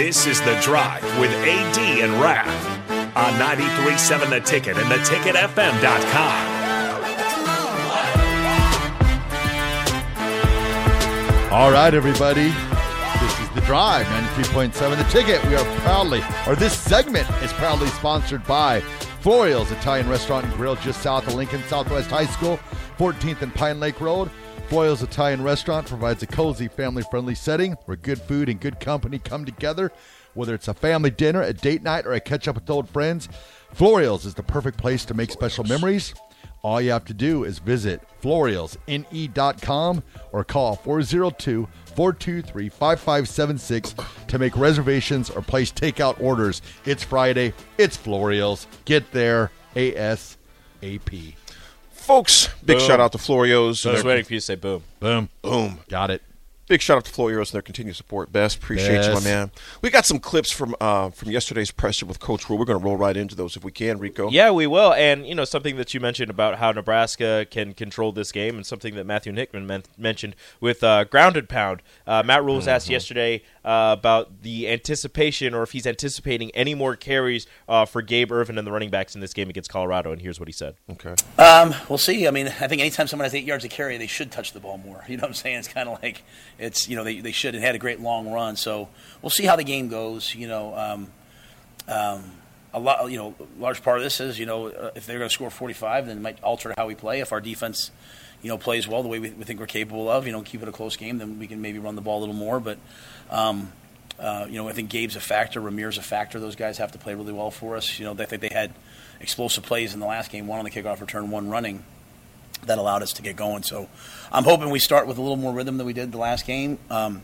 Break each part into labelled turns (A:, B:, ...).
A: This is The Drive with AD and Raf on 93.7 The Ticket and theticketfm.com.
B: All right, everybody. This is The Drive, 93.7 The Ticket. We are proudly, or this segment is proudly sponsored by Florio's Italian Restaurant and Grill just south of Lincoln Southwest High School, 14th and Pine Lake Road. Florio's Italian Restaurant provides a cozy, family friendly setting where good food and good company come together. Whether it's a family dinner, a date night, or a catch up with old friends, Florio's is the perfect place to make special memories. All you have to do is visit florialsne.com or call 402 423 5576 to make reservations or place takeout orders. It's Friday. It's Florio's. Get there ASAP.
C: Folks, big
D: Boom.
C: shout out to Florio's.
D: I was waiting for you to say boom.
B: Boom.
C: Boom.
B: Got it.
C: Big shout out to Florio's and their continued support. Best appreciate you, my man. We got some clips from uh, from yesterday's presser with Coach Rhule. We're going to roll right into those if we can, Rico.
D: Yeah, we will. And, you know, something that you mentioned about how Nebraska can control this game and something that Matthew Hickman men- mentioned with uh, grounded pound. Uh, Matt Rhule was asked yesterday uh, about the anticipation or if he's anticipating any more carries uh, for Gabe Ervin and the running backs in this game against Colorado. And here's what he said.
C: Okay.
E: Um, we'll see. I mean, I think anytime someone has eight yards of carry, they should touch the ball more. You know what I'm saying? It's kind of like it's you know they, they should. have had a great long run, so we'll see how the game goes. You know, um, um, a lot. You know, large part of this is you know uh, if they're going to score 45, then it might alter how we play. If our defense, you know, plays well the way we, we think we're capable of, you know, keep it a close game, then we can maybe run the ball a little more. But um, uh, you know, I think Gabe's a factor. Rahmir's a factor. Those guys have to play really well for us. You know, I think they had explosive plays in the last game. One on the kickoff return, one running that allowed us to get going. So I'm hoping we start with a little more rhythm than we did the last game. Um,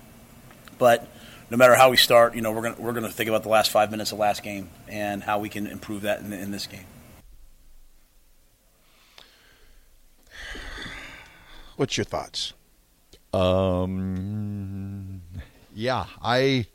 E: but no matter how we start, you know, we're gonna we're gonna think about the last five minutes of last game and how we can improve that in, in this game.
C: What's your thoughts?
B: Um, yeah, I.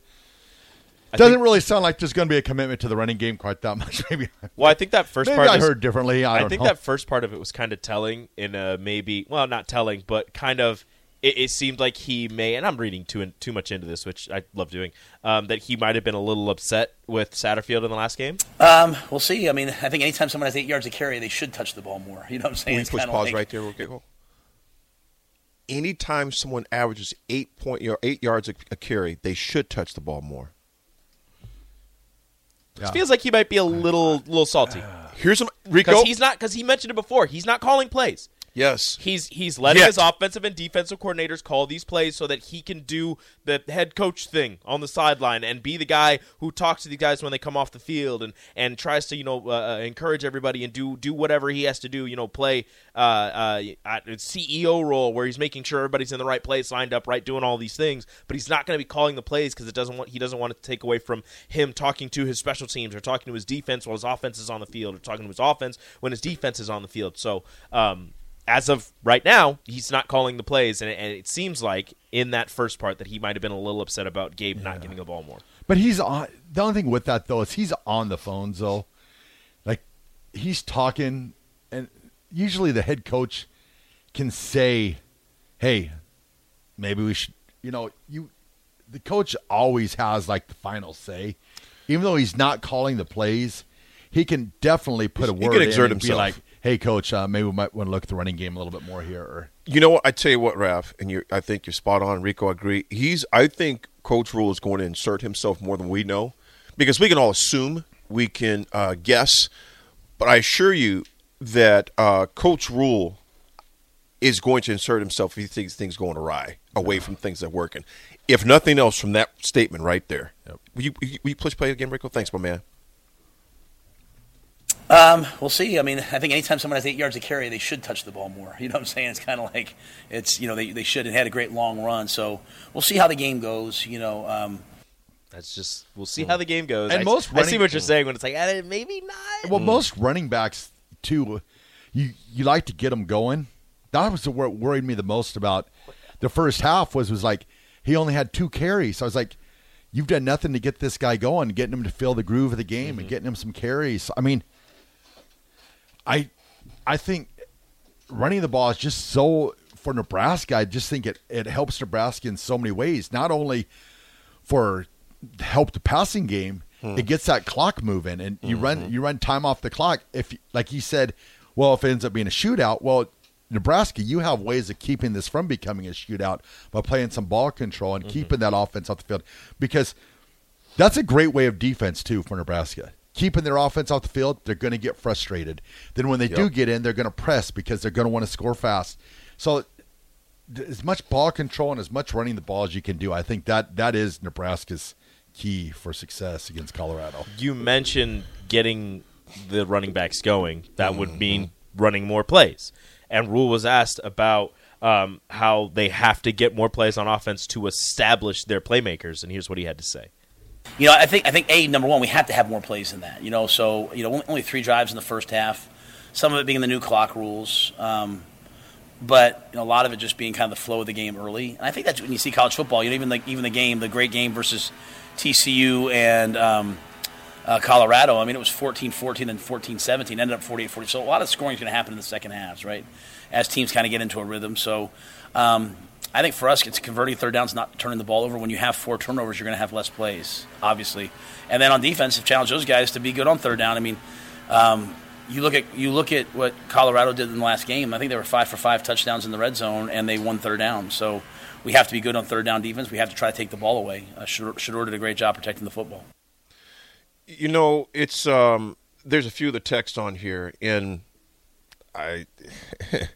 D: I
B: Doesn't
D: think-
B: really sound like there's going to be a commitment to the running game quite that much. Maybe,
D: Well, I think that first
B: maybe
D: part
B: I
D: is-
B: heard differently. I,
D: I,
B: don't
D: think
B: know.
D: that first part of it was kind of telling in a maybe well not telling but kind of it, it seemed like he may and I'm reading too too much into this which I love doing um, that he might have been a little upset with Satterfield in the last game.
E: Um, we'll see. I mean, I think anytime someone has eight yards of carry, they should touch the ball more. You know what I'm saying?
C: Can we push pause
E: like-
C: right there, real quick? Anytime someone averages eight point or eight yards a, a carry, they should touch the ball more.
B: Yeah.
D: It feels like he might be a little little salty
C: Here's some Rico.
D: because he's not because he mentioned it before. He's not calling plays.
C: Yes.
D: He's he's letting
C: Yet.
D: his offensive and defensive coordinators call these plays so that he can do the head coach thing on the sideline and be the guy who talks to the guys when they come off the field and, and tries to you know uh, uh, encourage everybody and do do whatever he has to do. You know, play uh, uh, a CEO role where he's making sure everybody's in the right place, lined up right, doing all these things. But he's not going to be calling the plays because it doesn't want he doesn't want it to take away from him talking to his special teams or talking to his defense while his offense is on the field or talking to his offense when his defense is on the field. So. Um, as of right now, he's not calling the plays, and, and it seems like in that first part that he might have been a little upset about Gabe not getting the ball more.
B: But he's on. The only thing with that though is he's on the phones though, like he's talking, and usually the head coach can say, "Hey, maybe we should." You know, you the coach always has like the final say, even though he's not calling the plays. He can definitely put a
C: He
B: word
C: can
B: in
C: exert
B: and be
C: himself.
B: like, "Hey, coach, uh, maybe we might want to look at the running game a little bit more here." Or
C: You know what? I tell you what, Raf, and you I think you're spot on. Rico, I agree. He's. I think Coach Rhule is going to insert himself more than we know, because we can all assume, we can uh, guess, but I assure you that uh, Coach Rhule is going to insert himself if he thinks things going awry, away from things that are working. If nothing else, from that statement right there. Will you, will you, will you push play again, Rico? Thanks, my man.
E: Um, we'll see. I mean, I think anytime someone has eight yards of carry, they should touch the ball more. You know what I'm saying? It's kind of like it's you know they, they should. It had a great long run, so we'll see how the game goes. You know, um,
D: That's just we'll see how the game goes.
B: And
D: I,
B: most
D: I see what you're saying when it's like eh, maybe not.
B: Well, most running backs too, you you like to get them going. That was the what worried me the most about the first half was was like he only had two carries. So I was like, you've done nothing to get this guy going, getting him to fill the groove of the game and getting him some carries. I mean, I I think running the ball is just so for Nebraska. I just think it it helps Nebraska in so many ways. Not only for help the passing game.
C: Hmm.
B: It gets that clock moving, and you
C: Mm-hmm.
B: run you run time off the clock. If like you said, well, if it ends up being a shootout, well, Nebraska, you have ways of keeping this from becoming a shootout by playing some ball control
C: Mm-hmm.
B: and keeping that offense off the field because that's a great way of defense too for Nebraska. Keeping their offense off the field, they're going to get frustrated. Then when they do get in, they're going to press because they're going to want to score fast. So as much ball control and as much running the ball as you can do, I think that that is Nebraska's key for success against Colorado.
D: You mentioned getting the running backs going. That
C: Mm-hmm.
D: would mean running more plays. And Rhule was asked about um, how they have to get more plays on offense to establish their playmakers, and here's what he had to say.
E: You know, I think I think a number one, we have to have more plays than that. You know, so you know, only, only three drives in the first half. Some of it being the new clock rules, um, but you know, a lot of it just being kind of the flow of the game early. And I think that's when you see college football. You know, even like even the game, the great game versus TCU and um, uh, Colorado. I mean, it was 14-14 and 14-17. Ended up 48-40. So a lot of scoring is going to happen in the second halves, right? As teams kind of get into a rhythm. So. Um, I think for us, it's converting third downs, not turning the ball over. When you have four turnovers, you're going to have less plays, obviously. And then on defense, challenge those guys to be good on third down. I mean, um, you look at you look at what Colorado did in the last game. I think they were five for five touchdowns in the red zone, and they won third down. So we have to be good on third down defense. We have to try to take the ball away. Uh, Shedeur did a great job protecting the football.
C: You know, it's um, there's a few of the text on here, and I.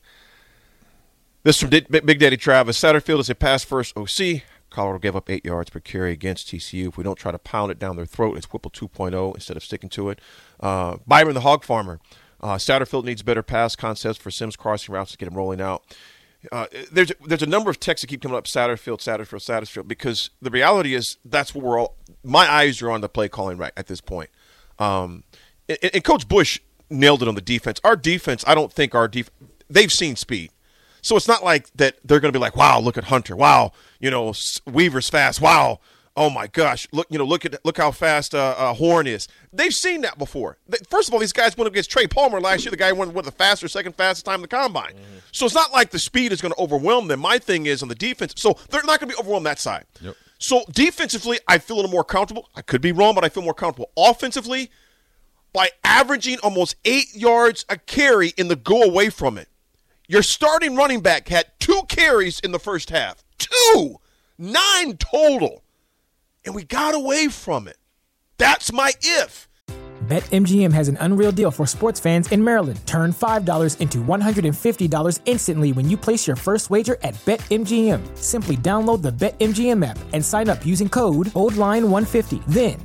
C: this from Big Daddy Travis. Satterfield is a pass first OC. Colorado gave up eight yards per carry against TCU. If we don't try to pound it down their throat, it's Whipple 2.0 instead of sticking to it. Uh, Byron the Hog Farmer. Uh, Satterfield needs better pass concepts for Sims crossing routes to get him rolling out. Uh, there's there's a number of texts that keep coming up Satterfield, Satterfield, Satterfield because the reality is that's what we're all. My eyes are on the play calling right at this point. Um, and, and Coach Bush nailed it on the defense. Our defense, I don't think our def- they've seen speed, so it's not like that they're going to be like, wow, look at Hunter, wow, you know Weaver's fast, wow. Oh my gosh! Look, you know, look at look how fast uh, uh, Horn is. They've seen that before. First of all, these guys went against Trey Palmer last year. The guy went with the faster, second fastest time in the combine. So it's not like the speed is going to overwhelm them. My thing is on the defense. So they're not going to be overwhelmed that side. So defensively, I feel a little more comfortable. I could be wrong, but I feel more comfortable. Offensively, by averaging almost eight yards a carry in the go away from it. Your starting running back had two carries in the first half. Two! Nine total. And we got away from it. That's my if.
F: BetMGM has an unreal deal for sports fans in Maryland. Turn $5 into $150 instantly when you place your first wager at BetMGM. Simply download the BetMGM app and sign up using code OldLine150. Then,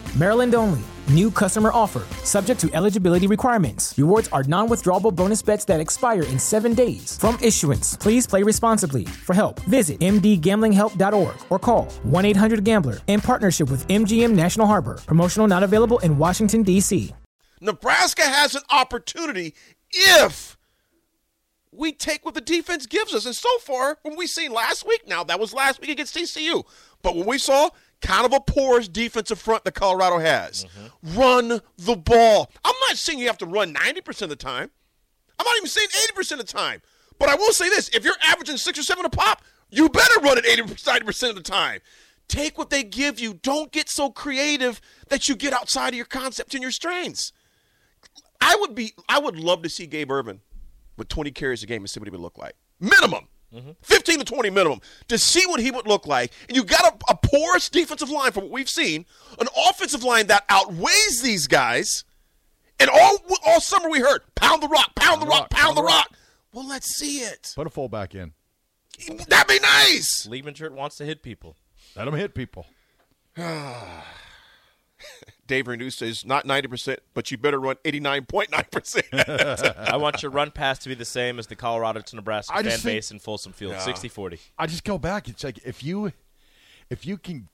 F: Maryland only. New customer offer. Subject to eligibility requirements. Rewards are non withdrawable bonus bets that expire in seven days. From issuance, please play responsibly. For help, visit mdgamblinghelp.org or call 1 800 Gambler in partnership with MGM National Harbor. Promotional not available in Washington, D.C.
C: Nebraska has an opportunity if we take what the defense gives us. And so far, when we seen last week, now that was last week against TCU, but when we saw kind of a porous defensive front that Colorado has, run the ball. I'm not saying you have to run 90% of the time. I'm not even saying 80% of the time. But I will say this if you're averaging six or seven a pop, you better run it 80 90% of the time. Take what they give you. Don't get so creative that you get outside of your concept and your strengths. I would be I would love to see Gabe Ervin with 20 carries a game and see what he would look like. Minimum. 15 to 20 minimum to see what he would look like. And you got a, a porous defensive line from what we've seen, an offensive line that outweighs these guys. And all all summer we heard pound the rock, pound the rock, pound the rock. Well, let's see it.
B: Put a fullback in.
C: That'd be nice.
D: Liebenschert wants to hit people.
B: Let him hit people.
C: Dave Renew says not 90%, but you better run 89.9%.
D: I want your run pass to be the same as the Colorado to Nebraska fan
B: think-
D: base in Folsom Field, 60-40.
B: I just go back. It's like if you if you can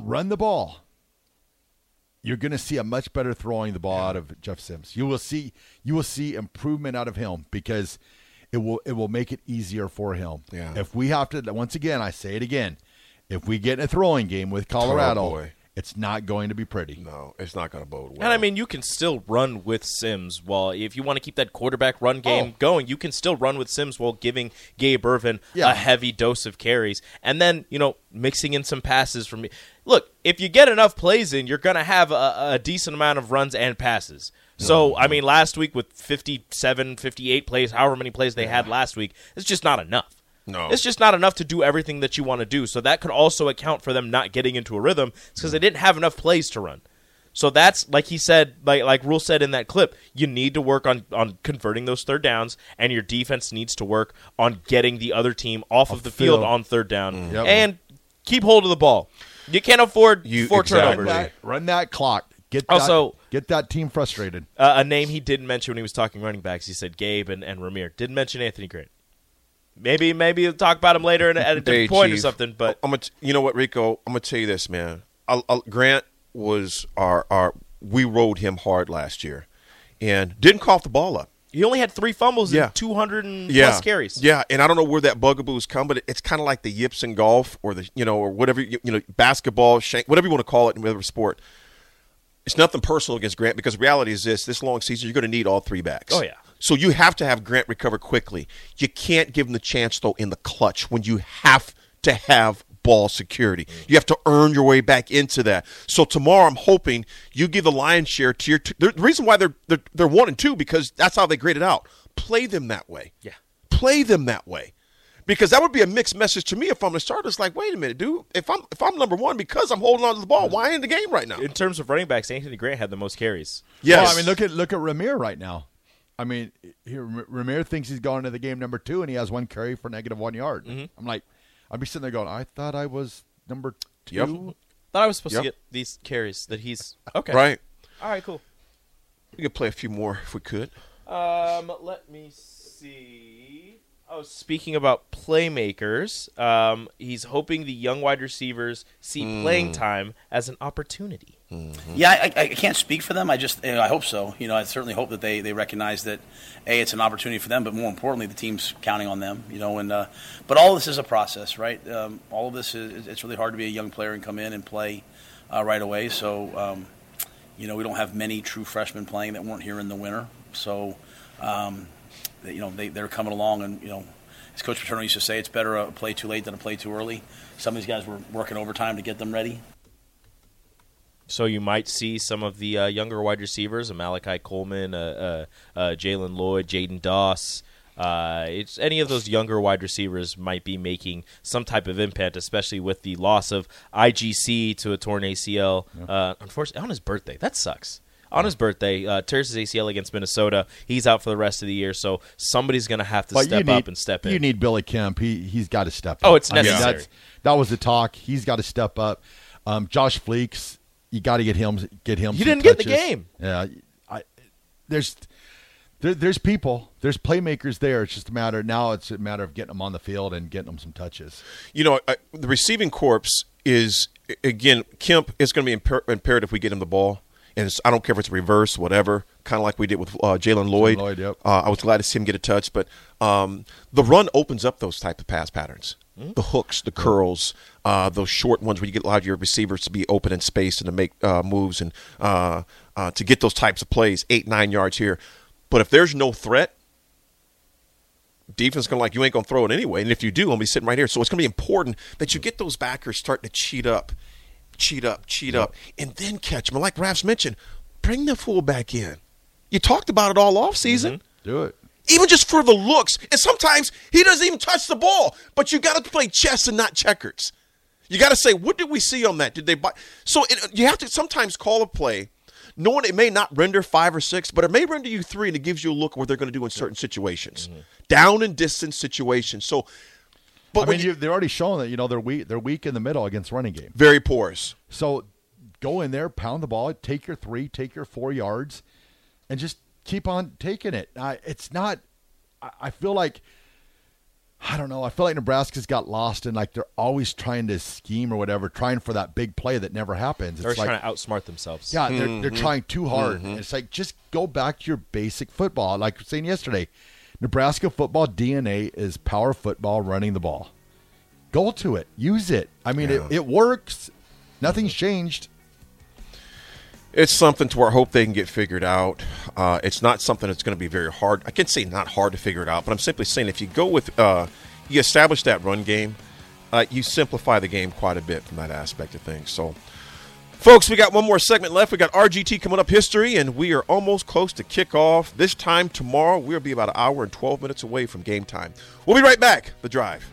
B: run the ball you're going to see a much better throwing the ball out of Jeff Sims. You will see you will see improvement out of him because it will it will make it easier for him.
C: Yeah.
B: If we have to once again, I say it again, if we get in a throwing game with Colorado,
C: Oh, boy.
B: It's not going to be pretty.
C: No, it's not going to bode well.
D: And I mean, you can still run with Sims while if you want to keep that quarterback run game
B: Oh.
D: going, you can still run with Sims while giving Gabe Ervin
B: Yeah.
D: a heavy dose of carries, and then you know mixing in some passes from me. Look, if you get enough plays in, you're gonna have a, a decent amount of runs and passes. So mm-hmm. I mean, last week with 57, 58 plays, however many plays they had last week, it's just not enough.
C: No.
D: It's just not enough to do everything that you want to do. So that could also account for them not getting into a rhythm because they didn't have enough plays to run. So that's like he said, like like Rhule said in that clip, you need to work on on converting those third downs, and your defense needs to work on getting the other team off of the field
B: field.
D: on third down,
B: Yep.
D: and keep hold of the ball. You can't afford
C: You-
D: four
C: exactly.
B: Run
D: turnovers.
B: that, run that clock. Get that,
D: Also-
B: get that team frustrated.
D: Uh, a name he didn't mention when he was talking running backs. He said Gabe and, and Rahmir. Didn't mention Anthony Grant. Maybe maybe he'll talk about him later at a, different
C: Hey,
D: point or something. But
C: I'm gonna, you know what, Rico? I'm gonna tell you this, man. i i Grant was our our. We rode him hard last year, and didn't cough the ball up.
D: he only had three fumbles
C: Yeah.
D: and 200 and
C: Yeah,
D: plus carries.
C: Yeah, and I don't know where that bugaboo's come, but it's kind of like the yips in golf or the you know or whatever you, you know basketball, shank, whatever you want to call it in whatever sport. It's nothing personal against Grant because reality is this: this long season, you're going to need all three backs.
D: Oh, yeah.
C: So you have to have Grant recover quickly. You can't give him the chance though in the clutch when you have to have ball security. You have to earn your way back into that. So tomorrow, I'm hoping you give the lion's share to your. T- the reason why they're, they're they're one and two because that's how they graded out. Play them that way.
D: Yeah.
C: Play them that way. Because that would be a mixed message to me if I'm a starter. It's like, wait a minute, dude. If I'm if I'm number one because I'm holding on to the ball, why in the game right now?
D: In terms of running backs, Anthony Grant had the most carries.
C: Yes.
B: Well, I mean, look at look at Rahmir right now. I mean, here Rahmir thinks he's going into the game number two, and he has one carry for negative one yard.
C: Mm-hmm.
B: I'm like, I'd be sitting there going, I thought I was number two.
C: Yep.
D: Thought I was supposed
C: Yep.
D: to get these carries that he's okay.
C: Right.
D: All right. Cool.
C: We could play a few more if we could.
D: Um, let me see. Oh, speaking about playmakers, um, he's hoping the young wide receivers see
C: Hmm.
D: playing time as an opportunity.
E: Yeah, I, I I can't speak for them. I just, you know, I hope so. You know, I certainly hope that they, they recognize that, a, it's an opportunity for them, but more importantly, the team's counting on them. You know, and uh, but all this is a process, right? Um, all of this is it's really hard to be a young player and come in and play uh, right away. So, um, you know, we don't have many true freshmen playing that weren't here in the winter. So, um, they- you know, they they're coming along, and you know, as Coach Paterno used to say, it's better a play too late than a play too early. Some of these guys were working overtime to get them ready.
D: So you might see some of the uh, younger wide receivers, a Malachi Coleman, uh, uh, uh, Jaylen Lloyd, Jaidyn Doss. Uh, it's any of those younger wide receivers might be making some type of impact, especially with the loss of IGC to a torn ACL. Uh, unfortunately, on his birthday, that sucks. On his birthday, uh, tears his ACL against Minnesota. He's out for the rest of the year, so somebody's going to have to
B: But
D: step
B: need,
D: up and step in.
B: You need Billy Kemp. He he's got to step up.
D: Oh, it's
B: I mean,
D: necessary.
B: that's- that was the talk. He's got to step up. Um, Josh Fleeks, you got to get him get him.
D: He didn't get the game.
B: Yeah, I, there's there, there's people, there's playmakers there. It's just a matter now. It's a matter of getting them on the field and getting them some touches.
C: You know, I, the receiving corps is again Kemp. It's going to be imper- imperative we get him the ball, and it's, I don't care if it's reverse, whatever. Kind of like we did with uh, Jaylen Lloyd.
B: Lloyd, yep.
C: uh, I was glad to see him get a touch, but um, the run opens up those type of pass patterns. The hooks, the curls, uh, those short ones where you get a lot of your receivers to be open in space and to make uh, moves and uh, uh, to get those types of plays, eight, nine yards here. But if there's no threat, defense going to like you ain't going to throw it anyway. And if you do, I'm going to be sitting right here. So it's going to be important that you get those backers starting to cheat up, cheat up, cheat up, and then catch them. And like Raf's mentioned, bring the fullback in. You talked about it all off season. Mm-hmm.
B: Do it.
C: Even just for the looks. And sometimes he doesn't even touch the ball. But you got to play chess and not checkers. You got to say, what did we see on that? Did they buy? So it, you have to sometimes call a play, knowing it may not render five or six, but it may render you three, and it gives you a look at what they're going to do in certain situations, mm-hmm. down and distance situations. So, but
B: I mean, you, they're already showing that you know they're weak. They're weak in the middle against running game.
C: very porous.
B: So go in there, pound the ball, take your three, take your four yards, and just keep on taking it. Uh, it's not. I, I feel like I don't know. I feel like Nebraska's got lost in like they're always trying to scheme or whatever, trying for that big play that never happens.
D: They're
B: It's like,
D: trying to outsmart themselves.
B: yeah, they're, they're trying too hard. And It's like just go back to your basic football. Like I was saying yesterday, Nebraska football DNA is power football, running the ball. Go to it, use it. I mean, it, it works. Nothing's changed.
C: It's something to where I hope they can get figured out. Uh, it's not something that's going to be very hard. I can say not hard to figure it out, but I'm simply saying if you go with, uh, you establish that run game, uh, you simplify the game quite a bit from that aspect of things. So, folks, we got one more segment left. We got RGT coming up history, and we are almost close to kickoff. This time tomorrow, we'll be about an hour and 12 minutes away from game time. We'll be right back. The drive.